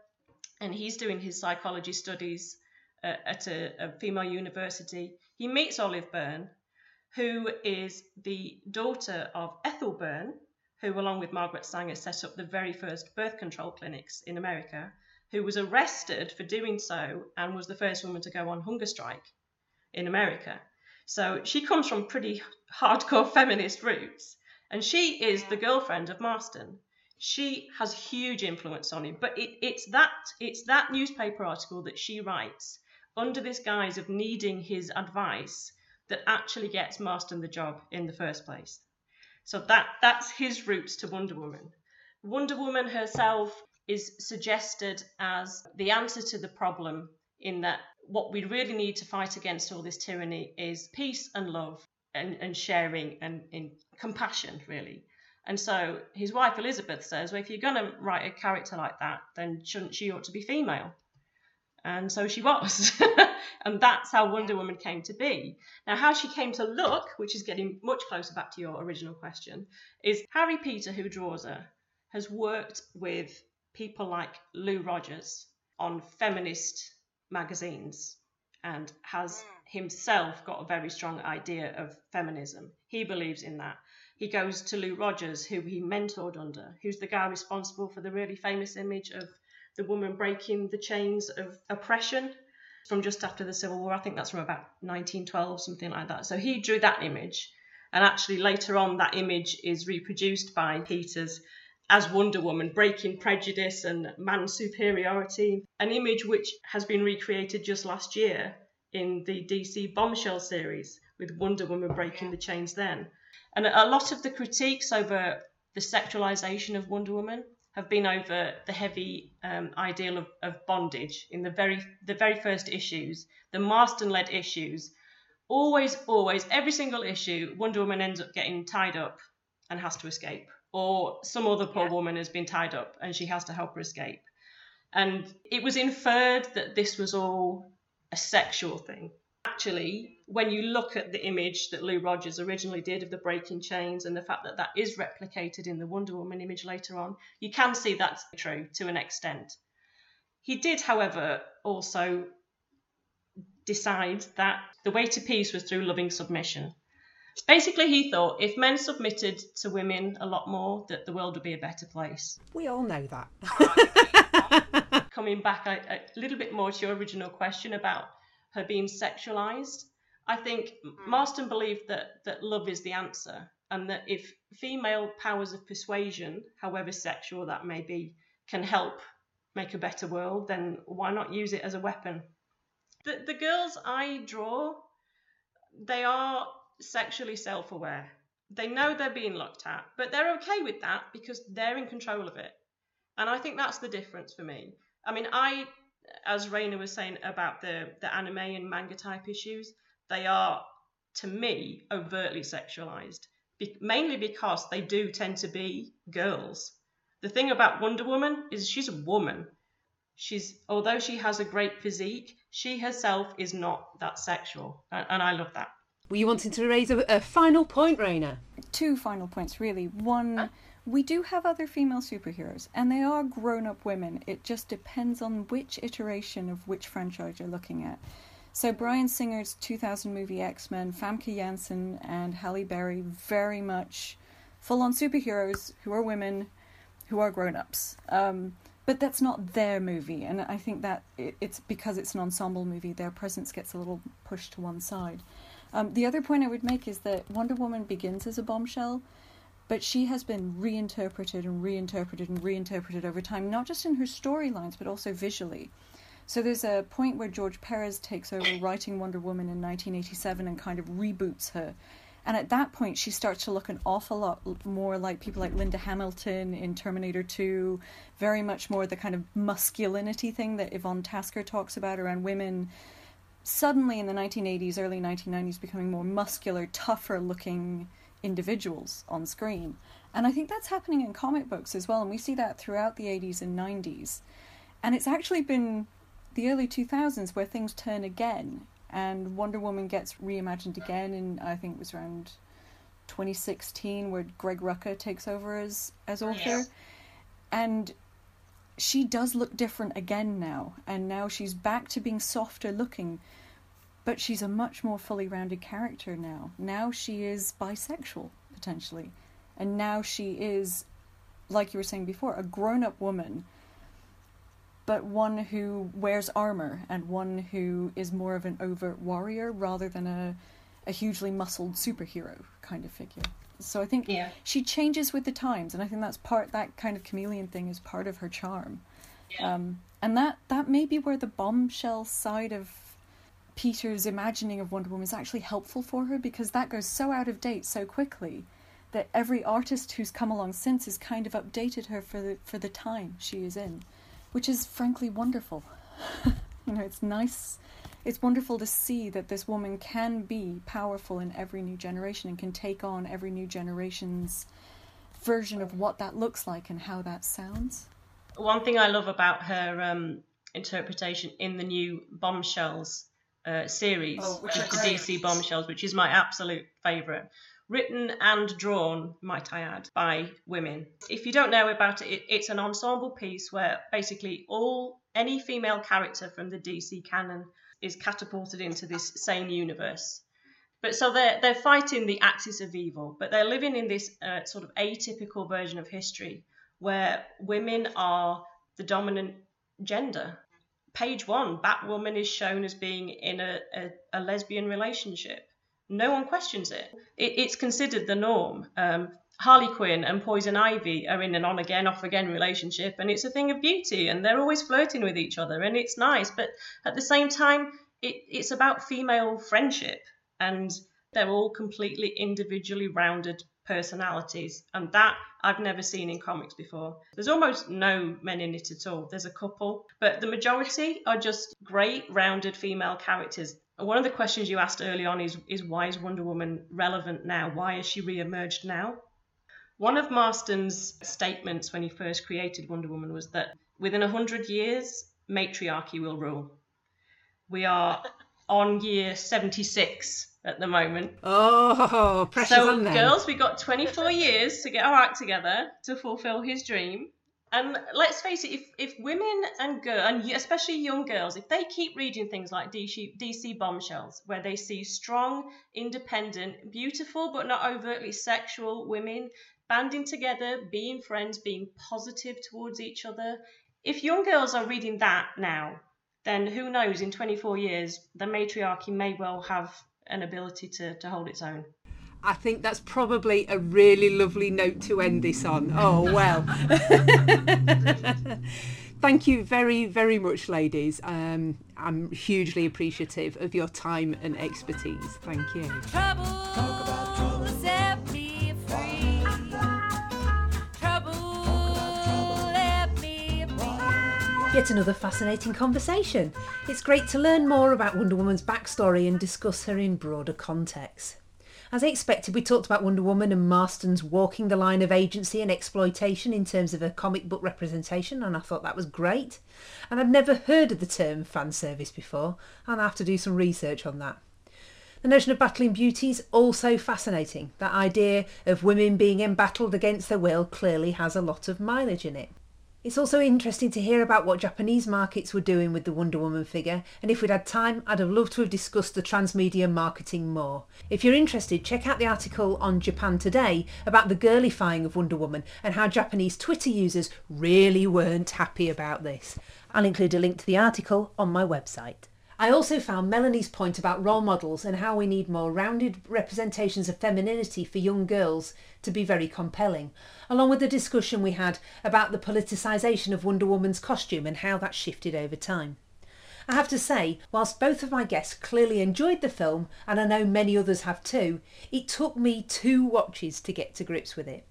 and he's doing his psychology studies uh, at a, a female university. He meets Olive Byrne, who is the daughter of Ethel Byrne, who, along with Margaret Sanger, set up the very first birth control clinics in America, who was arrested for doing so and was the first woman to go on hunger strike in America. So she comes from pretty hardcore feminist roots, and she is the girlfriend of Marston. She has huge influence on him, but it, it's that it's that newspaper article that she writes under this guise of needing his advice that actually gets Marston the job in the first place. So that that's his roots to Wonder Woman. Wonder Woman herself is suggested as the answer to the problem in that what we really need to fight against all this tyranny is peace and love and, and sharing and, and compassion, really. And so his wife Elizabeth says, well, if you're going to write a character like that, then shouldn't she ought to be female? And so she was. and that's how Wonder Woman came to be. Now, how she came to look, which is getting much closer back to your original question, is Harry Peter, who draws her, has worked with people like Lou Rogers on feminist magazines and has himself got a very strong idea of feminism. He believes in that. He goes to Lou Rogers, who he mentored under, who's the guy responsible for the really famous image of the woman breaking the chains of oppression from just after the Civil War. I think that's from about 1912, something like that. So he drew that image. And actually, later on, that image is reproduced by Peters as Wonder Woman, breaking prejudice and man superiority, an image which has been recreated just last year in the DC Bombshell series with Wonder Woman breaking the chains then. And a lot of the critiques over the sexualization of Wonder Woman have been over the heavy um, ideal of, of bondage in the very the very first issues, the Marston-led issues. Always, always, every single issue, Wonder Woman ends up getting tied up and has to escape, or some other poor Yeah. woman has been tied up and she has to help her escape. And it was inferred that this was all a sexual thing. Actually, when you look at the image that Lou Rogers originally did of the breaking chains and the fact that that is replicated in the Wonder Woman image later on, you can see that's true to an extent. He did, however, also decide that the way to peace was through loving submission. Basically, he thought if men submitted to women a lot more, that the world would be a better place. We all know that. Coming back a, a little bit more to your original question about her being sexualized, I think Marston believed that, that love is the answer, and that if female powers of persuasion, however sexual that may be, can help make a better world, then why not use it as a weapon? The, the girls I draw, they are sexually self aware. They know they're being looked at, but they're okay with that because they're in control of it. And I think that's the difference for me. I mean, I, as Rayna was saying about the, the anime and manga type issues, they are, to me, overtly sexualized, be- mainly because they do tend to be girls. The thing about Wonder Woman is she's a woman. She's, although she has a great physique, she herself is not that sexual. And, and I love that. Were you wanting to raise a, a final point, Rayna? Two final points, really. One, we do have other female superheroes, and they are grown up women. It just depends on which iteration of which franchise you're looking at. So, Bryan Singer's 2000 movie X Men, Famke Janssen, and Halle Berry, very much full on superheroes who are women who are grown ups. Um, but that's not their movie, and I think that it, it's because it's an ensemble movie, their presence gets a little pushed to one side. Um, the other point I would make is that Wonder Woman begins as a bombshell, but she has been reinterpreted and reinterpreted and reinterpreted over time, not just in her storylines, but also visually. So there's a point where George Perez takes over writing Wonder Woman in 1987 and kind of reboots her. And at that point, she starts to look an awful lot more like people like Linda Hamilton in Terminator 2, very much more the kind of masculinity thing that Yvonne Tasker talks about around women suddenly in the 1980s, early 1990s, becoming more muscular, tougher looking individuals on screen. And I think that's happening in comic books as well, and we see that throughout the 80s and 90s. And it's actually been the early 2000s where things turn again, and Wonder Woman gets reimagined again and I think it was around 2016, where Greg Rucka takes over as, as author. Yes. And she does look different again now, and now she's back to being softer looking, but she's a much more fully rounded character now. Now she is bisexual, potentially, and now she is, like you were saying before, a grown up woman, but one who wears armor and one who is more of an overt warrior rather than a, a hugely muscled superhero kind of figure. So I think Yeah. she changes with the times, and I think that's part that kind of chameleon thing is part of her charm. Um, and that that may be where the bombshell side of Peter's imagining of Wonder Woman is actually helpful for her because that goes so out of date so quickly that every artist who's come along since has kind of updated her for the for the time she is in, which is frankly wonderful. you know, it's nice. It's wonderful to see that this woman can be powerful in every new generation and can take on every new generation's version of what that looks like and how that sounds. One thing I love about her um, interpretation in the new Bombshells uh, series, Oh, which of are the. DC Bombshells, which is my absolute favourite. Written and drawn, might I add, by women. If you don't know about it, it, it's an ensemble piece where basically all any female character from the DC canon is catapulted into this same universe. But so they're they're fighting the axis of evil, but they're living in this uh, sort of atypical version of history where women are the dominant gender. Page one, Batwoman is shown as being in a, a, a lesbian relationship. No one questions it. it it's considered the norm. Um, Harley Quinn and Poison Ivy are in an on again, off again relationship, and it's a thing of beauty, and they're always flirting with each other, and it's nice. But at the same time, it, it's about female friendship, and they're all completely individually rounded personalities, and that I've never seen in comics before. There's almost no men in it at all. There's a couple, but the majority are just great, rounded female characters. One of the questions you asked early on is, is why is Wonder Woman relevant now? Why has she re emerged now? One of Marston's statements when he first created Wonder Woman was that within 100 years, matriarchy will rule. We are on year 76 at the moment. Oh, pressure So, on them. girls, we've got 24 years to get our act together to fulfill his dream. And let's face it, if, if women and girls, and especially young girls, if they keep reading things like DC, DC bombshells, where they see strong, independent, beautiful but not overtly sexual women banding together, being friends, being positive towards each other, if young girls are reading that now, then who knows, in 24 years, the matriarchy may well have an ability to, to hold its own. I think that's probably a really lovely note to end this on. Oh, well. Thank you very, very much, ladies. Um, I'm hugely appreciative of your time and expertise. Thank you. Trouble, Yet another fascinating conversation. It's great to learn more about Wonder Woman's backstory and discuss her in broader context. As I expected, we talked about Wonder Woman and Marston's walking the line of agency and exploitation in terms of a comic book representation, and I thought that was great. And I've never heard of the term fan service before, and I have to do some research on that. The notion of battling beauty is also fascinating. That idea of women being embattled against their will clearly has a lot of mileage in it. It's also interesting to hear about what Japanese markets were doing with the Wonder Woman figure, and if we'd had time, I'd have loved to have discussed the transmedia marketing more. If you're interested, check out the article on Japan Today about the girlifying of Wonder Woman and how Japanese Twitter users really weren't happy about this. I'll include a link to the article on my website. I also found Melanie's point about role models and how we need more rounded representations of femininity for young girls to be very compelling, along with the discussion we had about the politicisation of Wonder Woman's costume and how that shifted over time. I have to say, whilst both of my guests clearly enjoyed the film, and I know many others have too, it took me two watches to get to grips with it.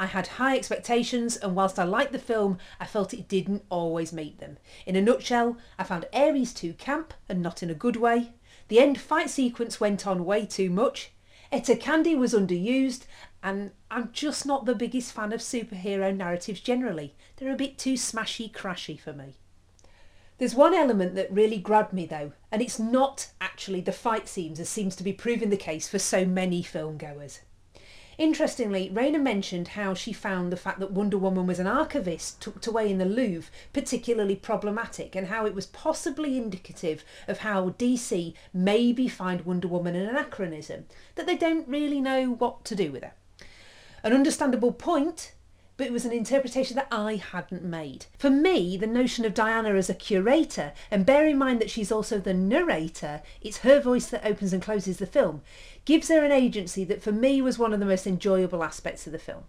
I had high expectations, and whilst I liked the film, I felt it didn't always meet them. In a nutshell, I found Ares too camp and not in a good way. The end fight sequence went on way too much. Etta Candy was underused, and I'm just not the biggest fan of superhero narratives generally. They're a bit too smashy crashy for me. There's one element that really grabbed me though, and it's not actually the fight scenes as seems to be proving the case for so many film goers. Interestingly, Rayna mentioned how she found the fact that Wonder Woman was an archivist tucked away in the Louvre particularly problematic and how it was possibly indicative of how DC maybe find Wonder Woman an anachronism, that they don't really know what to do with her. An understandable point, but it was an interpretation that I hadn't made. For me, the notion of Diana as a curator, and bear in mind that she's also the narrator, it's her voice that opens and closes the film, gives her an agency that for me was one of the most enjoyable aspects of the film.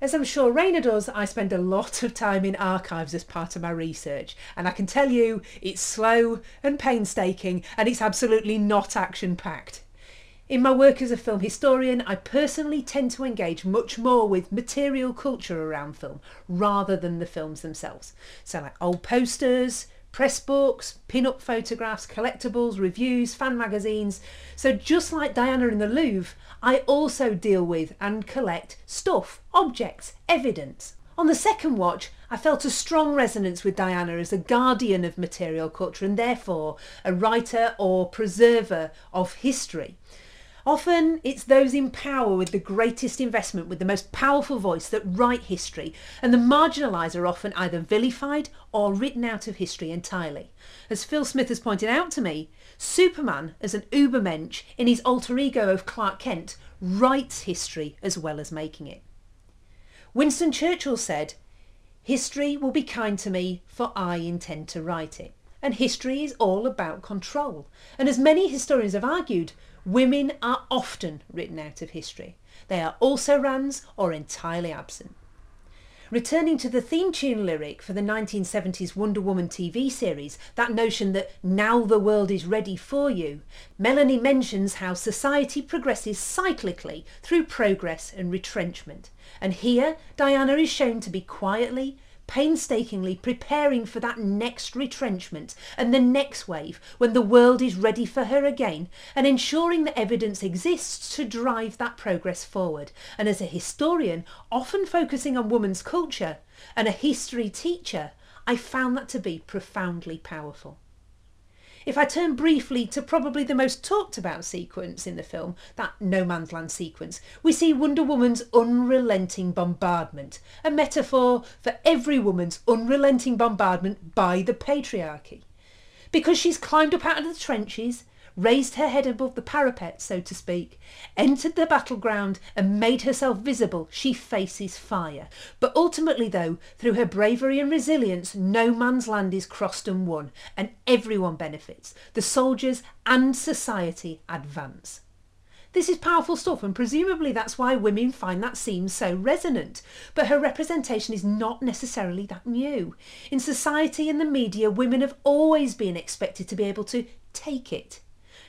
As I'm sure Rayna does, I spend a lot of time in archives as part of my research, and I can tell you it's slow and painstaking, and it's absolutely not action packed. In my work as a film historian, I personally tend to engage much more with material culture around film rather than the films themselves. So, like old posters, press books, pin up photographs, collectibles, reviews, fan magazines. So, just like Diana in the Louvre, I also deal with and collect stuff, objects, evidence. On the second watch, I felt a strong resonance with Diana as a guardian of material culture and therefore a writer or preserver of history. Often it's those in power with the greatest investment, with the most powerful voice, that write history, and the marginalised are often either vilified or written out of history entirely. As Phil Smith has pointed out to me, Superman, as an ubermensch in his alter ego of Clark Kent, writes history as well as making it. Winston Churchill said, History will be kind to me, for I intend to write it. And history is all about control. And as many historians have argued, women are often written out of history. They are also rans or entirely absent. Returning to the theme tune lyric for the 1970s Wonder Woman TV series, that notion that now the world is ready for you, Melanie mentions how society progresses cyclically through progress and retrenchment. And here, Diana is shown to be quietly, painstakingly preparing for that next retrenchment and the next wave when the world is ready for her again, and ensuring that evidence exists to drive that progress forward. And as a historian, often focusing on women's culture, and a history teacher, I found that to be profoundly powerful. If I turn briefly to probably the most talked about sequence in the film, that no man's land sequence, we see Wonder Woman's unrelenting bombardment, a metaphor for every woman's unrelenting bombardment by the patriarchy. Because she's climbed up out of the trenches, raised her head above the parapet, so to speak, entered the battleground and made herself visible, she faces fire. But ultimately, though, through her bravery and resilience, no man's land is crossed and won, and everyone benefits. The soldiers and society advance. This is powerful stuff, and presumably that's why women find that scene so resonant. But her representation is not necessarily that new. In society and the media, women have always been expected to be able to take it.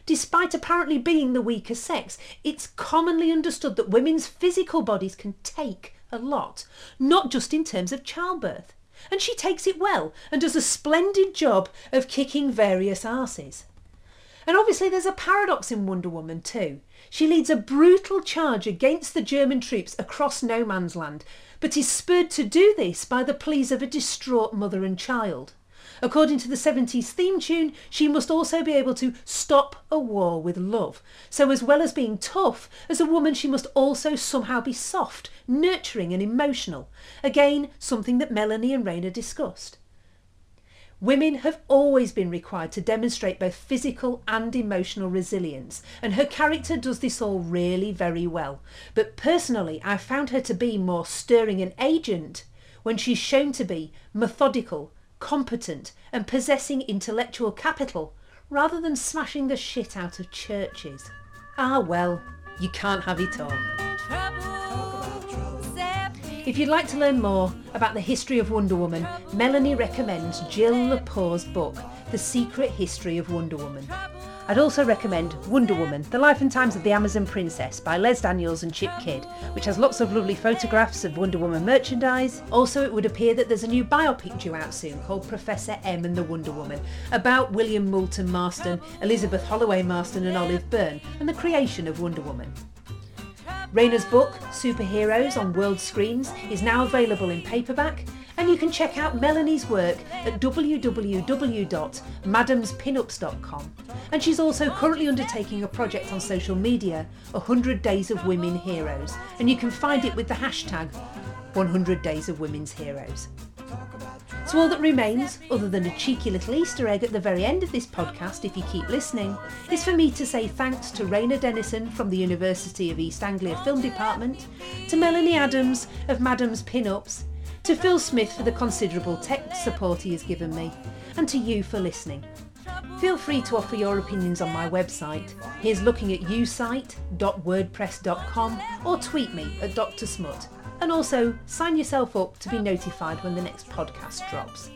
Despite apparently being the weaker sex, it's commonly understood that women's physical bodies can take a lot, not just in terms of childbirth. And she takes it well and does a splendid job of kicking various asses. And obviously, there's a paradox in Wonder Woman too. She leads a brutal charge against the German troops across no man's land, but is spurred to do this by the pleas of a distraught mother and child. According to the 70s theme tune, she must also be able to stop a war with love. So, as well as being tough, as a woman, she must also somehow be soft, nurturing, and emotional. Again, something that Melanie and Rayna discussed. Women have always been required to demonstrate both physical and emotional resilience, and her character does this all really very well. But personally, I found her to be more stirring and agent when she's shown to be methodical, competent, and possessing intellectual capital, rather than smashing the shit out of churches. Ah well, you can't have it all. If you'd like to learn more about the history of Wonder Woman, Melanie recommends Jill Lepore's book, The Secret History of Wonder Woman. I'd also recommend Wonder Woman, The Life and Times of the Amazon Princess by Les Daniels and Chip Kidd, which has lots of lovely photographs of Wonder Woman merchandise. Also, it would appear that there's a new biopic due out soon called Professor M and the Wonder Woman, about William Moulton Marston, Elizabeth Holloway Marston, and Olive Byrne, and the creation of Wonder Woman. Rayna's book, Superheroes on World Screens, is now available in paperback, and you can check out Melanie's work at www.madamspinups.com. And she's also currently undertaking a project on social media, 100 Days of Women Heroes, and you can find it with the hashtag 100 Days of Women's Heroes. So all that remains, other than a cheeky little Easter egg at the very end of this podcast, if you keep listening, is for me to say thanks to Rayna Denison from the University of East Anglia Film Department, to Melanie Adams of Madam's Pin-Ups, to Phil Smith for the considerable tech support he has given me, and to you for listening. Feel free to offer your opinions on my website. Here's looking at usite.wordpress.com or tweet me at Dr. Smut. And also sign yourself up to be notified when the next podcast drops.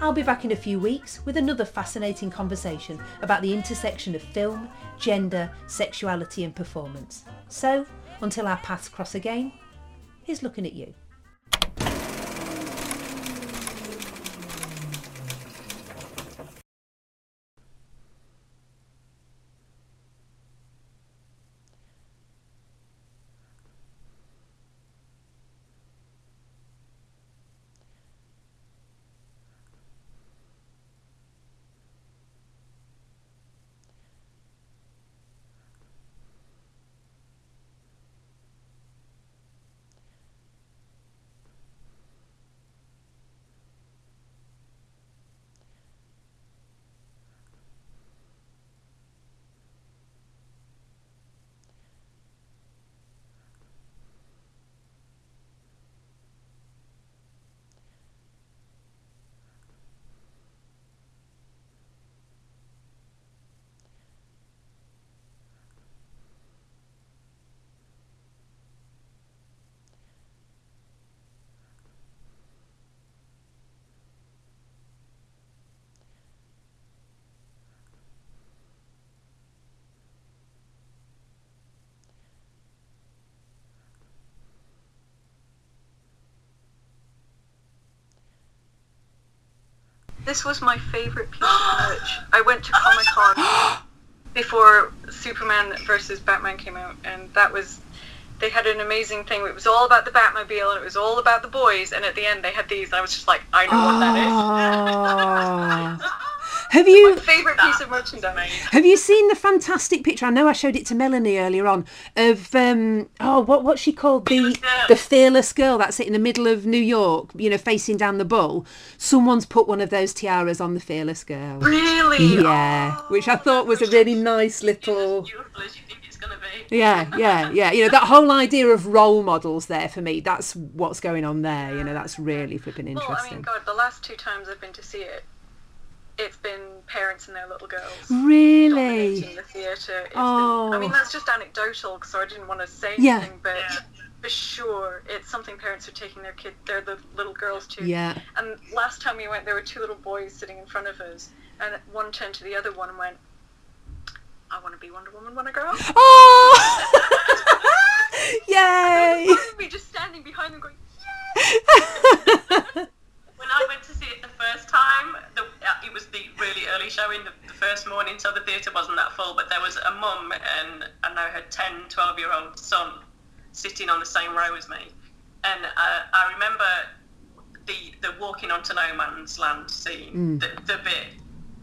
I'll be back in a few weeks with another fascinating conversation about the intersection of film, gender, sexuality, and performance. So, until our paths cross again, here's looking at you. This was my favourite piece of merch. I went to Comic Con before Superman versus Batman came out, and that was. They had an amazing thing. It was all about the Batmobile, and it was all about the boys. And at the end, they had these. And I was just like, I know what that is. Oh. Have you favourite piece of merchandise. have you seen the fantastic picture? I know I showed it to Melanie earlier on of um oh what what's she called the Fearless Girl. the fearless girl that's it in the middle of New York, you know, facing down the bull. Someone's put one of those tiaras on the fearless girl. Really? Yeah, which I thought was a really nice little. as you think it's going to be. Yeah, yeah, yeah. You know that whole idea of role models there for me. That's what's going on there. You know, that's really flipping interesting. Well, I mean, God, the last two times I've been to see it, it's been parents and their little girls. Really? dominating the theatre. It's been- I mean, Oh. that's just anecdotal, so I didn't want to say Yeah. anything, but Yeah. for sure, it's something parents are taking their kid, their the little girls to. Yeah. And last time we went, there were two little boys sitting in front of us, and one turned to the other one and went, "I want to be Wonder Woman when I grow up." Oh! Yay! we just standing behind them going, When I went to see it the first time, the, uh, it was the really early showing, the, the first morning, so the theatre wasn't that full. But there was a mum and I know her 10, 12 year old son sitting on the same row as me. And uh, I remember the the walking onto no man's land scene, the, the bit.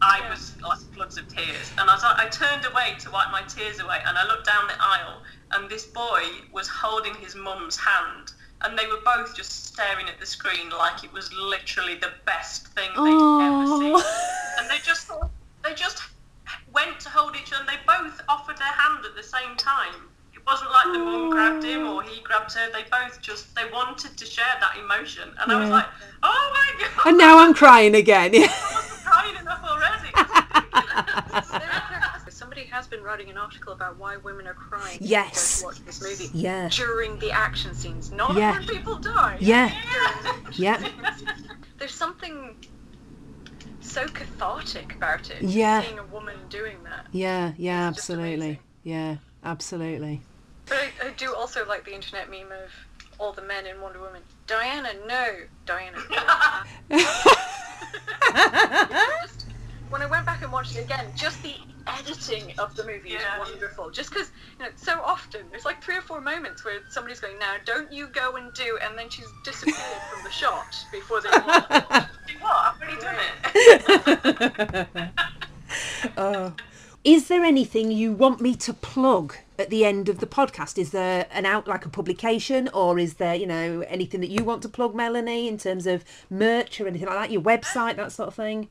I was like floods of tears, and I I turned away to wipe my tears away, and I looked down the aisle, and this boy was holding his mum's hand, and they were both just staring at the screen like it was literally the best thing they'd ever seen, and they just they just went to hold each other, and they both offered their hand at the same time. It wasn't like the mum grabbed him or he grabbed her. They both just they wanted to share that emotion, and I was like, oh my god! And now I'm crying again. I wasn't crying enough already. Has been writing an article about why women are crying. Yes. to watch this movie Yeah. during the action scenes, not Yeah. when people die. Yeah. Yeah. Yeah. There's something so cathartic about it. Yeah. Seeing a woman doing that. Yeah. Yeah. It's Absolutely. Yeah. Absolutely. But I, I do also like the internet meme of all the men in Wonder Woman. Diana, no. Diana. no." just, when I went back and watched it again, just the editing of the movie Yeah. is wonderful. Just because, you know, so often there's like three or four moments where somebody's going, "Now, don't you go and do," and then she's disappeared from the shot before they. Do what? I've already done it. oh. Is there anything you want me to plug at the end of the podcast? Is there an out like a publication, or is there you know anything that you want to plug, Melanie, in terms of merch or anything like that? Your website, that sort of thing.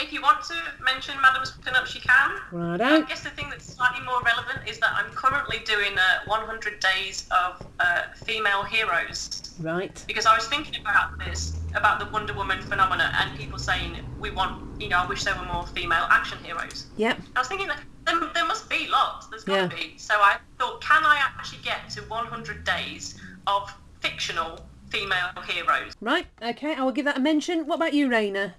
If you want to mention Madam's Pinups, you can. Right I guess the thing that's slightly more relevant is that I'm currently doing uh, 100 days of uh, female heroes Right. because I was thinking about this, about the Wonder Woman phenomena, and people saying we want, you know, I wish there were more female action heroes. Yep. I was thinking that there, there must be lots. There's got to Yeah. be. So I thought, can I actually get to 100 days of fictional female heroes? Right. Okay. I will give that a mention. What about you, Rayna?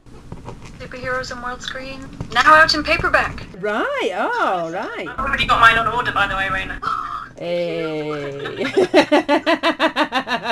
Superheroes on world screen. Now out in paperback. Right. Oh, right. I've already got mine on order, by the way, Rayna. Hey.